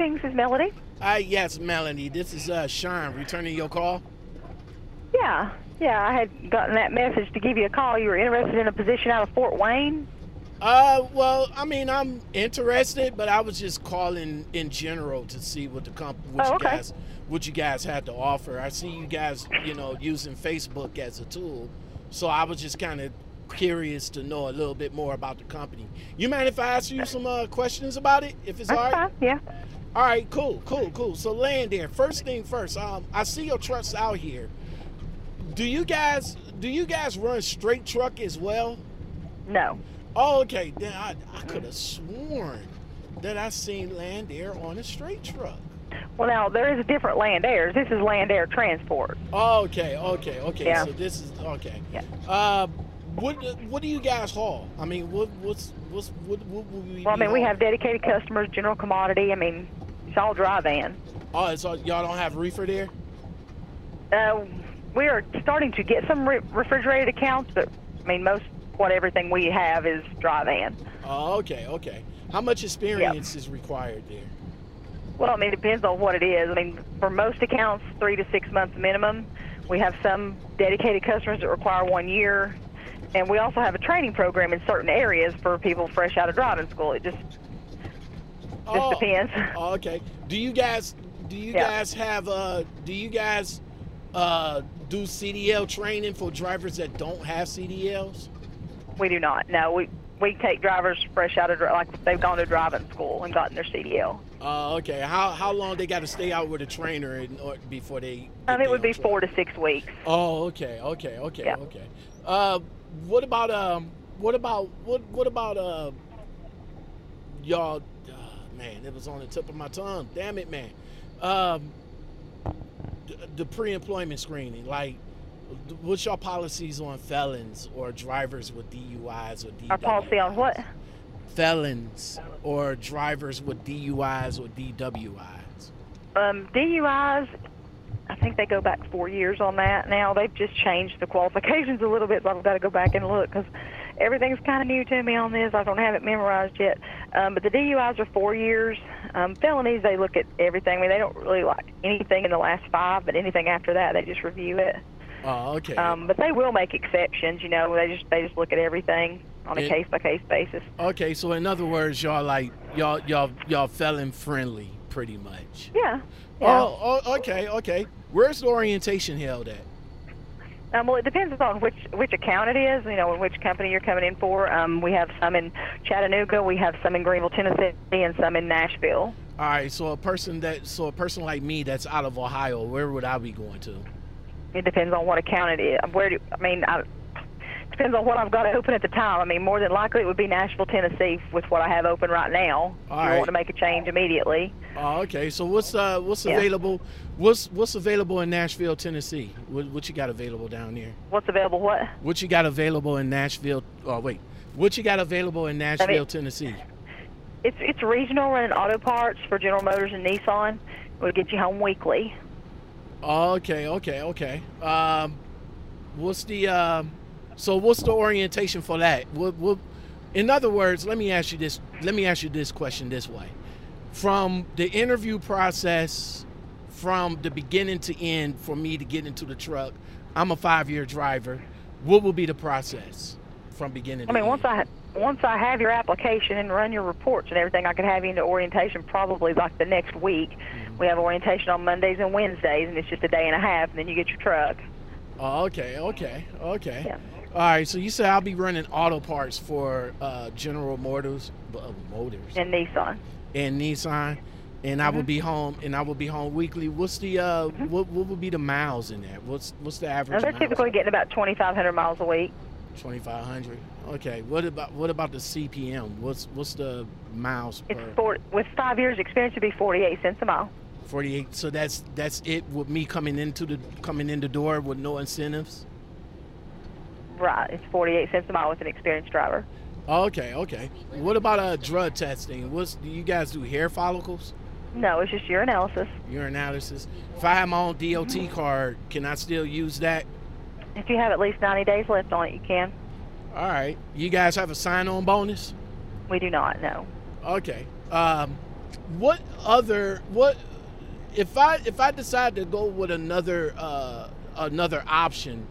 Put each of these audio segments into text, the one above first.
Greetings, is Melody. Hi, yes, Melanie. This is uh, Sean returning your call. Yeah, yeah, I had gotten that message to give you a call. You were interested in a position out of Fort Wayne. Uh, well, I mean, I'm interested, but I was just calling in general to see what the comp, what Oh, you okay. guys, what you guys had to offer. I see you guys, you know, using Facebook as a tool, so I was just kind of curious to know a little bit more about the company. You mind if I ask you some uh, questions about it, if it's That's all right? fine. Yeah. All right, cool, cool, cool. So Land Air. First thing first, um, I see your trucks out here. Do you guys do you guys run straight truck as well? No. Oh, okay. Then I, I could have sworn that I seen land air on a straight truck. Well, now there is a different land airs. This is land air transport. Oh, okay, okay, okay. Yeah. So this is okay. Yeah. Uh, what what do you guys haul? I mean, what what's what's what what will we? Well, I mean, we have dedicated customers, general commodity. I mean, it's all dry van. Oh, it's all, y'all don't have reefer there? Uh, we are starting to get some re- refrigerated accounts, but I mean, most what everything we have is dry van. Oh, okay, okay. How much experience is required there? Well, I mean, it depends on what it is. I mean, for most accounts, three to six months minimum. We have some dedicated customers that require one year, and we also have a training program in certain areas for people fresh out of driving school. It just oh, depends. oh, okay. Do you guys do you Yeah. guys have uh do you guys uh do CDL training for drivers that don't have CDLs? we do not. No, we we take drivers fresh out of like they've gone to driving school and gotten their CDL. Uh, okay. How how long they got to stay out with a trainer in, or, before they? Um, it would be four to six weeks. Oh, okay, okay, okay, Yeah. okay. Uh, what about um? What about what? What about uh? Y'all, man, it was on the tip of my tongue. Damn it, man. Um, the, the pre-employment screening, like, what's your policies on felons or drivers with DUIs or DWIs? Our policy on what? Felons or drivers with DUIs or DWIs. Um, DUIs, I think they go back four years on that now. They've just changed the qualifications a little bit, but I've got to go back and look because everything's kind of new to me on this. I don't have it memorized yet. Um, but the DUIs are four years. Um, felonies, they look at everything. I mean, they don't really like anything in the last five, but anything after that, they just review it. Oh, okay. Um, but they will make exceptions. You know, they just they just look at everything on a case by case basis. Okay, so in other words, y'all like y'all y'all y'all felon friendly, pretty much. Yeah. Yeah. Oh, oh, okay, okay. Where's the orientation held at? Um, well, it depends on which which account it is. You know, which company you're coming in for. Um, we have some in Chattanooga, we have some in Greenville, Tennessee, and some in Nashville. All right, so a person that so a person like me that's out of Ohio, where would I be going to? It depends on what account it is. Where do I mean? I, depends on what I've got open at the time. I mean, more than likely it would be Nashville, Tennessee, with what I have open right now. All if you right. want to make a change immediately. Oh, okay. So what's uh what's Yeah. available? What's what's available in Nashville, Tennessee? What, what you got available down there? What's available? What? What you got available in Nashville? Oh wait, what you got available in Nashville, Tennessee? It's it's regional running auto parts for General Motors and Nissan. We'll get you home weekly. Okay, okay, okay. Um, what's the um, so what's the orientation for that? What, what, in other words, let me ask you this. Let me ask you this question this way: from the interview process, from the beginning to end, for me to get into the truck, I'm a five-year driver. What will be the process from beginning? I to mean, end? once I once I have your application and run your reports and everything, I could have you into orientation probably like the next week. Mm-hmm. We have orientation on Mondays and Wednesdays, and it's just a day and a half, and then you get your truck. Oh, okay, okay, okay. Yeah. All right. So you said I'll be running auto parts for uh, General Motors, uh, Motors. And Nissan. and Nissan, and I Mm-hmm. will be home, and I will be home weekly. What's the uh, what what would be the miles in that? What's what's the Now, average? they're typically getting about 2,500 miles a week. twenty five hundred. Okay. What about what about the CPM? What's what's the miles It's per for, with five years experience, it'd be 48 cents a mile. forty eight? So that's that's it with me coming into the coming in the door with no incentives. Right, it's 48 cents a mile with an experienced driver. Okay, okay. What about uh drug testing? What's do you guys do hair follicles? No, it's just your analysis. Urinalysis. If I have my own DOT card, can I still use that? If you have at least 90 days left on it, you can. All right. You guys have a sign-on bonus? We do not, no. Okay. Um, what other what if I if I decide to go with another uh, another option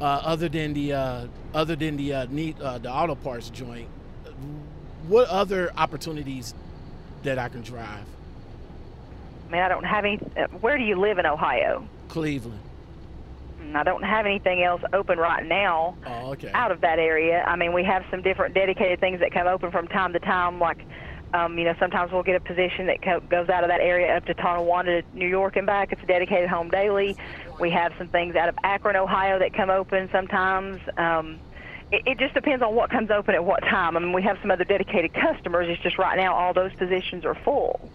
uh, other than the uh, other than the uh, need uh, the auto parts joint, what other opportunities that I can drive? I mean, I don't have any. Where do you live in Ohio? Cleveland. I don't have anything else open right now Oh, okay. out of that area. I mean, we have some different dedicated things that come open from time to time. Like, um, you know, sometimes we'll get a position that co- goes out of that area up to Tonawanda, New York, and back. It's a dedicated home daily. We have some things out of Akron, Ohio, that come open sometimes. Um, it, it just depends on what comes open at what time. I mean, we have some other dedicated customers. It's just right now all those positions are full,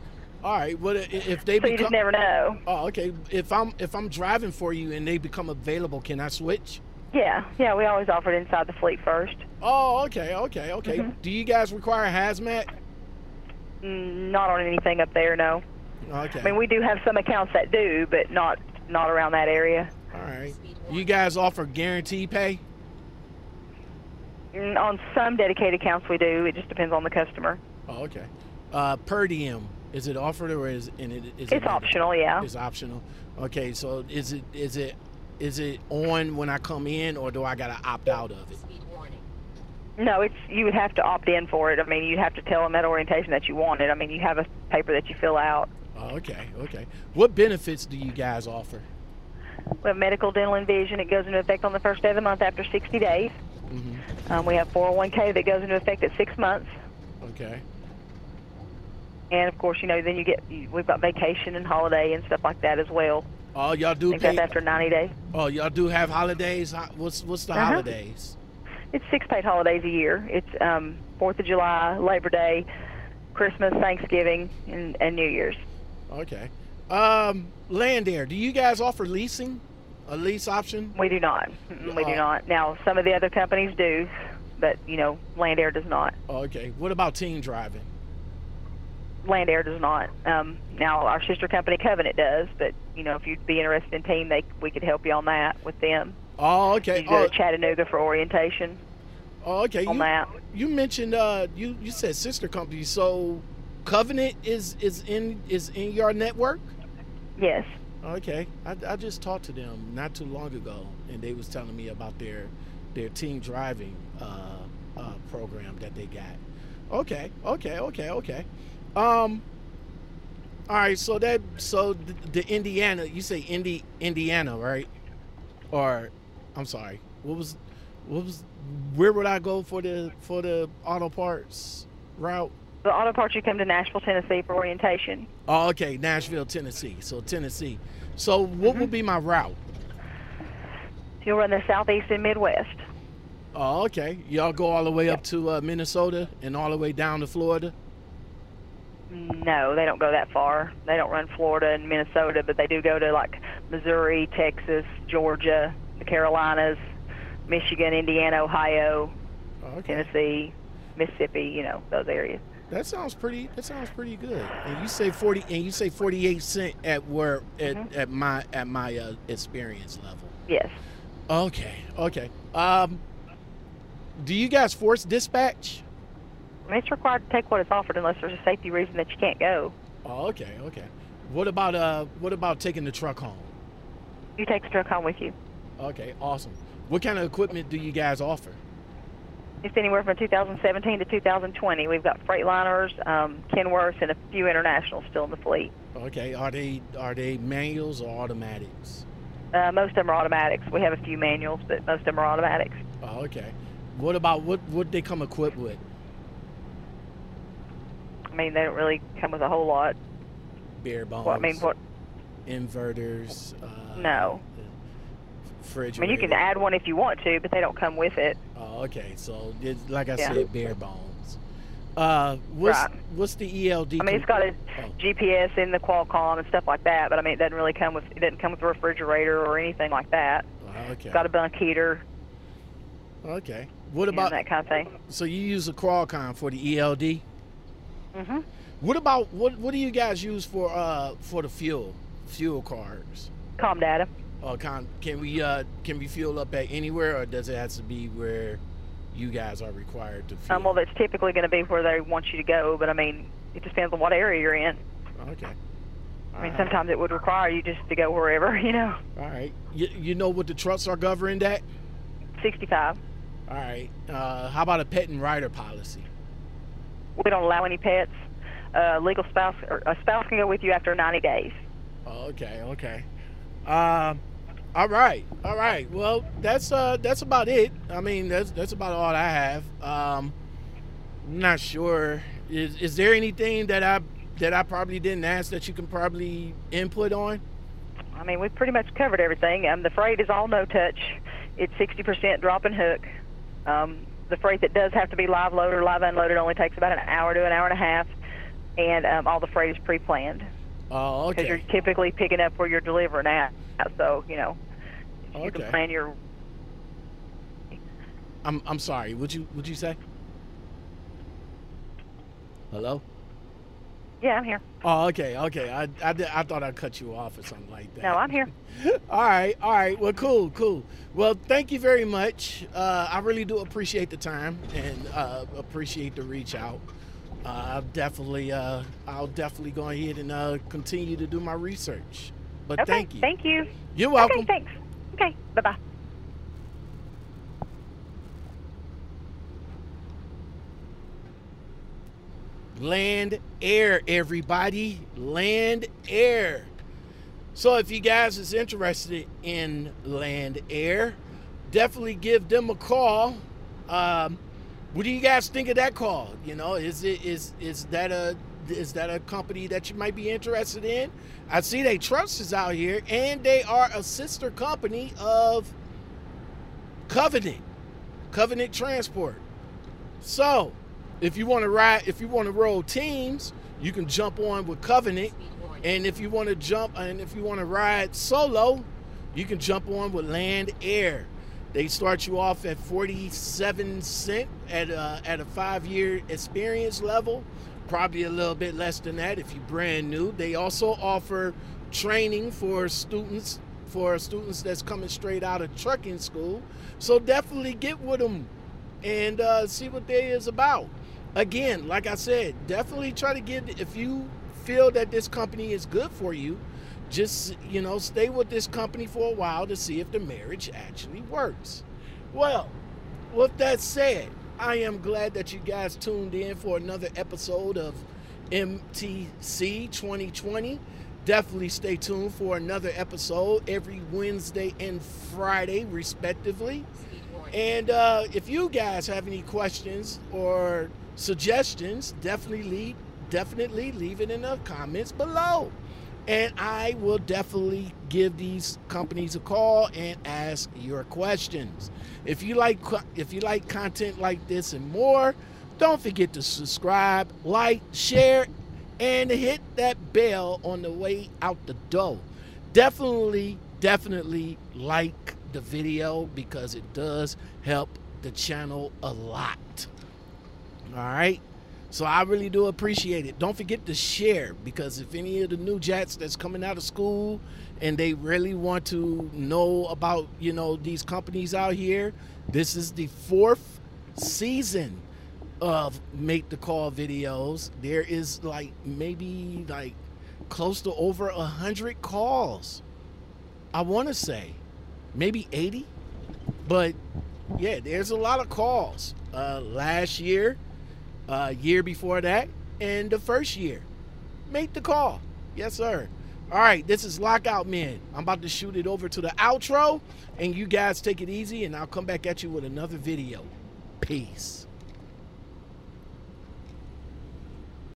All right. Well, if they so you just never know. Oh, okay. If I'm if I'm driving for you and they become available, can I switch? Yeah, yeah, we always offer it inside the fleet first. Oh, okay, okay, okay. Mhm. Do you guys require hazmat? Mm, Not on anything up there, no. Okay. I mean, we do have some accounts that do, but not not around that area. All right. You guys offer guarantee pay? Mm, On some dedicated accounts, we do. It just depends on the customer. Oh, okay. Uh, per diem, is it offered or is and it is it It's optional, yeah. It's optional. Okay, so is it is it is it on when I come in or do I gotta opt out of it? No, it's you would have to opt in for it. I mean, you'd have to tell them at orientation that you want it. I mean, you have a paper that you fill out. Oh, okay, okay. What benefits do you guys offer? We have medical, dental, and vision. It goes into effect on the first day of the month after 60 days. Mm-hmm. Um, we have 401k that goes into effect at six months. Okay. And of course, you know, then you get we've got vacation and holiday and stuff like that as well. Oh, y'all I do think pay. that's after 90 days. Oh, y'all do have holidays. What's what's the Uh-huh. holidays? It's six paid holidays a year. It's um, Fourth of July, Labor Day, Christmas, Thanksgiving, and, and New Year's. Okay. Um, land air. Do you guys offer leasing? A lease option? We do not. We Uh, do not. Now, some of the other companies do, but you know, Land Air does not. Okay. What about team driving? Land Air does not. Um, now, our sister company Covenant does, but you know, if you'd be interested in team, they we could help you on that with them. Oh, okay. You go Oh, to Chattanooga for orientation oh, okay. on You, that. you mentioned uh you you said sister company. So Covenant is is in is in your network? Yes. Okay, I, I just talked to them not too long ago, and they was telling me about their their team driving uh, uh, program that they got. Okay, okay, okay, okay. Um, all right. So that so the, the Indiana, you say Indi Indiana, right? Or I'm sorry, what was what was where would I go for the for the auto parts route? The auto parts you come to Nashville, Tennessee for orientation. Oh, okay, Nashville, Tennessee. So Tennessee. So what would be my route? You'll run the southeast and midwest. Oh, okay. Y'all go all the way up to uh, Minnesota and all the way down to Florida. No, they don't go that far. They don't run Florida and Minnesota, but they do go to like Missouri, Texas, Georgia, the Carolinas, Michigan, Indiana, Ohio, Oh, okay. Tennessee, Mississippi. You know those areas. That sounds pretty. That sounds pretty good. And you say forty, and you say forty-eight cent at where at, Mhm. at my at my uh, experience level. Yes. Okay. Okay. Um, do you guys force dispatch? It's required to take what is offered unless there's a safety reason that you can't go. Oh, okay. Okay. What about uh? What about taking the truck home? You take the truck home with you. Okay. Awesome. What kind of equipment do you guys offer? It's anywhere from 2017 to 2020. We've got Freightliners, um, Kenworths, and a few internationals still in the fleet. Okay. Are they are they manuals or automatics? Uh, most of them are automatics. We have a few manuals, but most of them are automatics. Oh, okay. What about what what they come equipped with? I mean, they don't really come with a whole lot. Bare bones. Well, I mean, what? inverters. Uh, No. Fridge. I mean, you can add one if you want to, but they don't come with it. Oh, okay. So, it's, like I Yeah. said, bare bones. Uh, what's Right. what's the ELD? I mean, it's got a Oh. GPS in the Qualcomm and stuff like that, but I mean, it doesn't really come with it doesn't come with a refrigerator or anything like that. Oh, okay. It's got a bunk heater Okay. What about? that kind of thing. So you use a Qualcomm for the ELD? hmm What about what? What do you guys use for uh for the fuel fuel cards? Com data. Or can can we uh can we fuel up at anywhere, or does it have to be where you guys are required to fuel? Um, well, that's typically going to be where they want you to go, but I mean, it depends on what area you're in. Okay. I mean, sometimes it would require you just to go wherever, you know. All right. You, you know what the trucks are governed at? 65. All right. Uh, how about a pet and rider policy? We don't allow any pets. Uh, legal spouse or a spouse can go with you after 90 days. Okay, okay. Um, all right, all right. Well, that's uh, that's about it. I mean, that's that's about all I have. Um, I'm not sure. Is is there anything that I that I probably didn't ask that you can probably input on? I mean, we've pretty much covered everything. Um, the freight is all no touch. It's 60% drop and hook. Um, the freight that does have to be live loaded or live unloaded only takes about an hour to an hour and a half, and um, all the freight is pre-planned Oh, because you're typically picking up where you're delivering at. So you know, you Okay. can plan your. I'm I'm sorry. Would you would you say? Hello. Yeah, I'm here. Oh, okay, okay. I I, I thought I cut you off or something like that. No, I'm here. all right, all right. Well, cool, cool. Well, thank you very much. Uh, I really do appreciate the time and uh, appreciate the reach out. Uh, I'll definitely, uh, I'll definitely go ahead and uh, continue to do my research. But Okay. thank you. Thank you. You're welcome. Okay. Thanks. Okay. Bye bye. Land Air, everybody. Land Air. So if you guys is interested in Land Air, definitely give them a call. Um, what do you guys think of that call? You know, is it is is that a is that a company that you might be interested in? I see they trust is out here, and they are a sister company of Covenant, Covenant Transport. So, if you want to ride, if you want to roll teams, you can jump on with Covenant. And if you want to jump, and if you want to ride solo, you can jump on with Land Air. They start you off at 47 cent at a, at a five year experience level, probably a little bit less than that if you're brand new. They also offer training for students for students that's coming straight out of trucking school. So definitely get with them and uh, see what they is about. Again, like I said, definitely try to get if you feel that this company is good for you, just you know, stay with this company for a while to see if the marriage actually works. Well, with that said, I am glad that you guys tuned in for another episode of MTC 2020. Definitely stay tuned for another episode every Wednesday and Friday, respectively. And uh, if you guys have any questions or suggestions, definitely leave, definitely leave it in the comments below. And I will definitely give these companies a call and ask your questions. If you like if you like content like this and more, don't forget to subscribe, like, share, and hit that bell on the way out the door. Definitely, definitely like the video because it does help the channel a lot. All right. So I really do appreciate it. Don't forget to share because if any of the new jets that's coming out of school and they really want to know about, you know, these companies out here, this is the fourth season of Make the Call videos. There is like maybe like close to over a hundred calls. I want to say maybe 80, but yeah, there's a lot of calls. Uh, last year, uh, year before that, and the first year. Make the call. Yes, sir. All right, this is Lockout Man. I'm about to shoot it over to the outro, and you guys take it easy, and I'll come back at you with another video. Peace.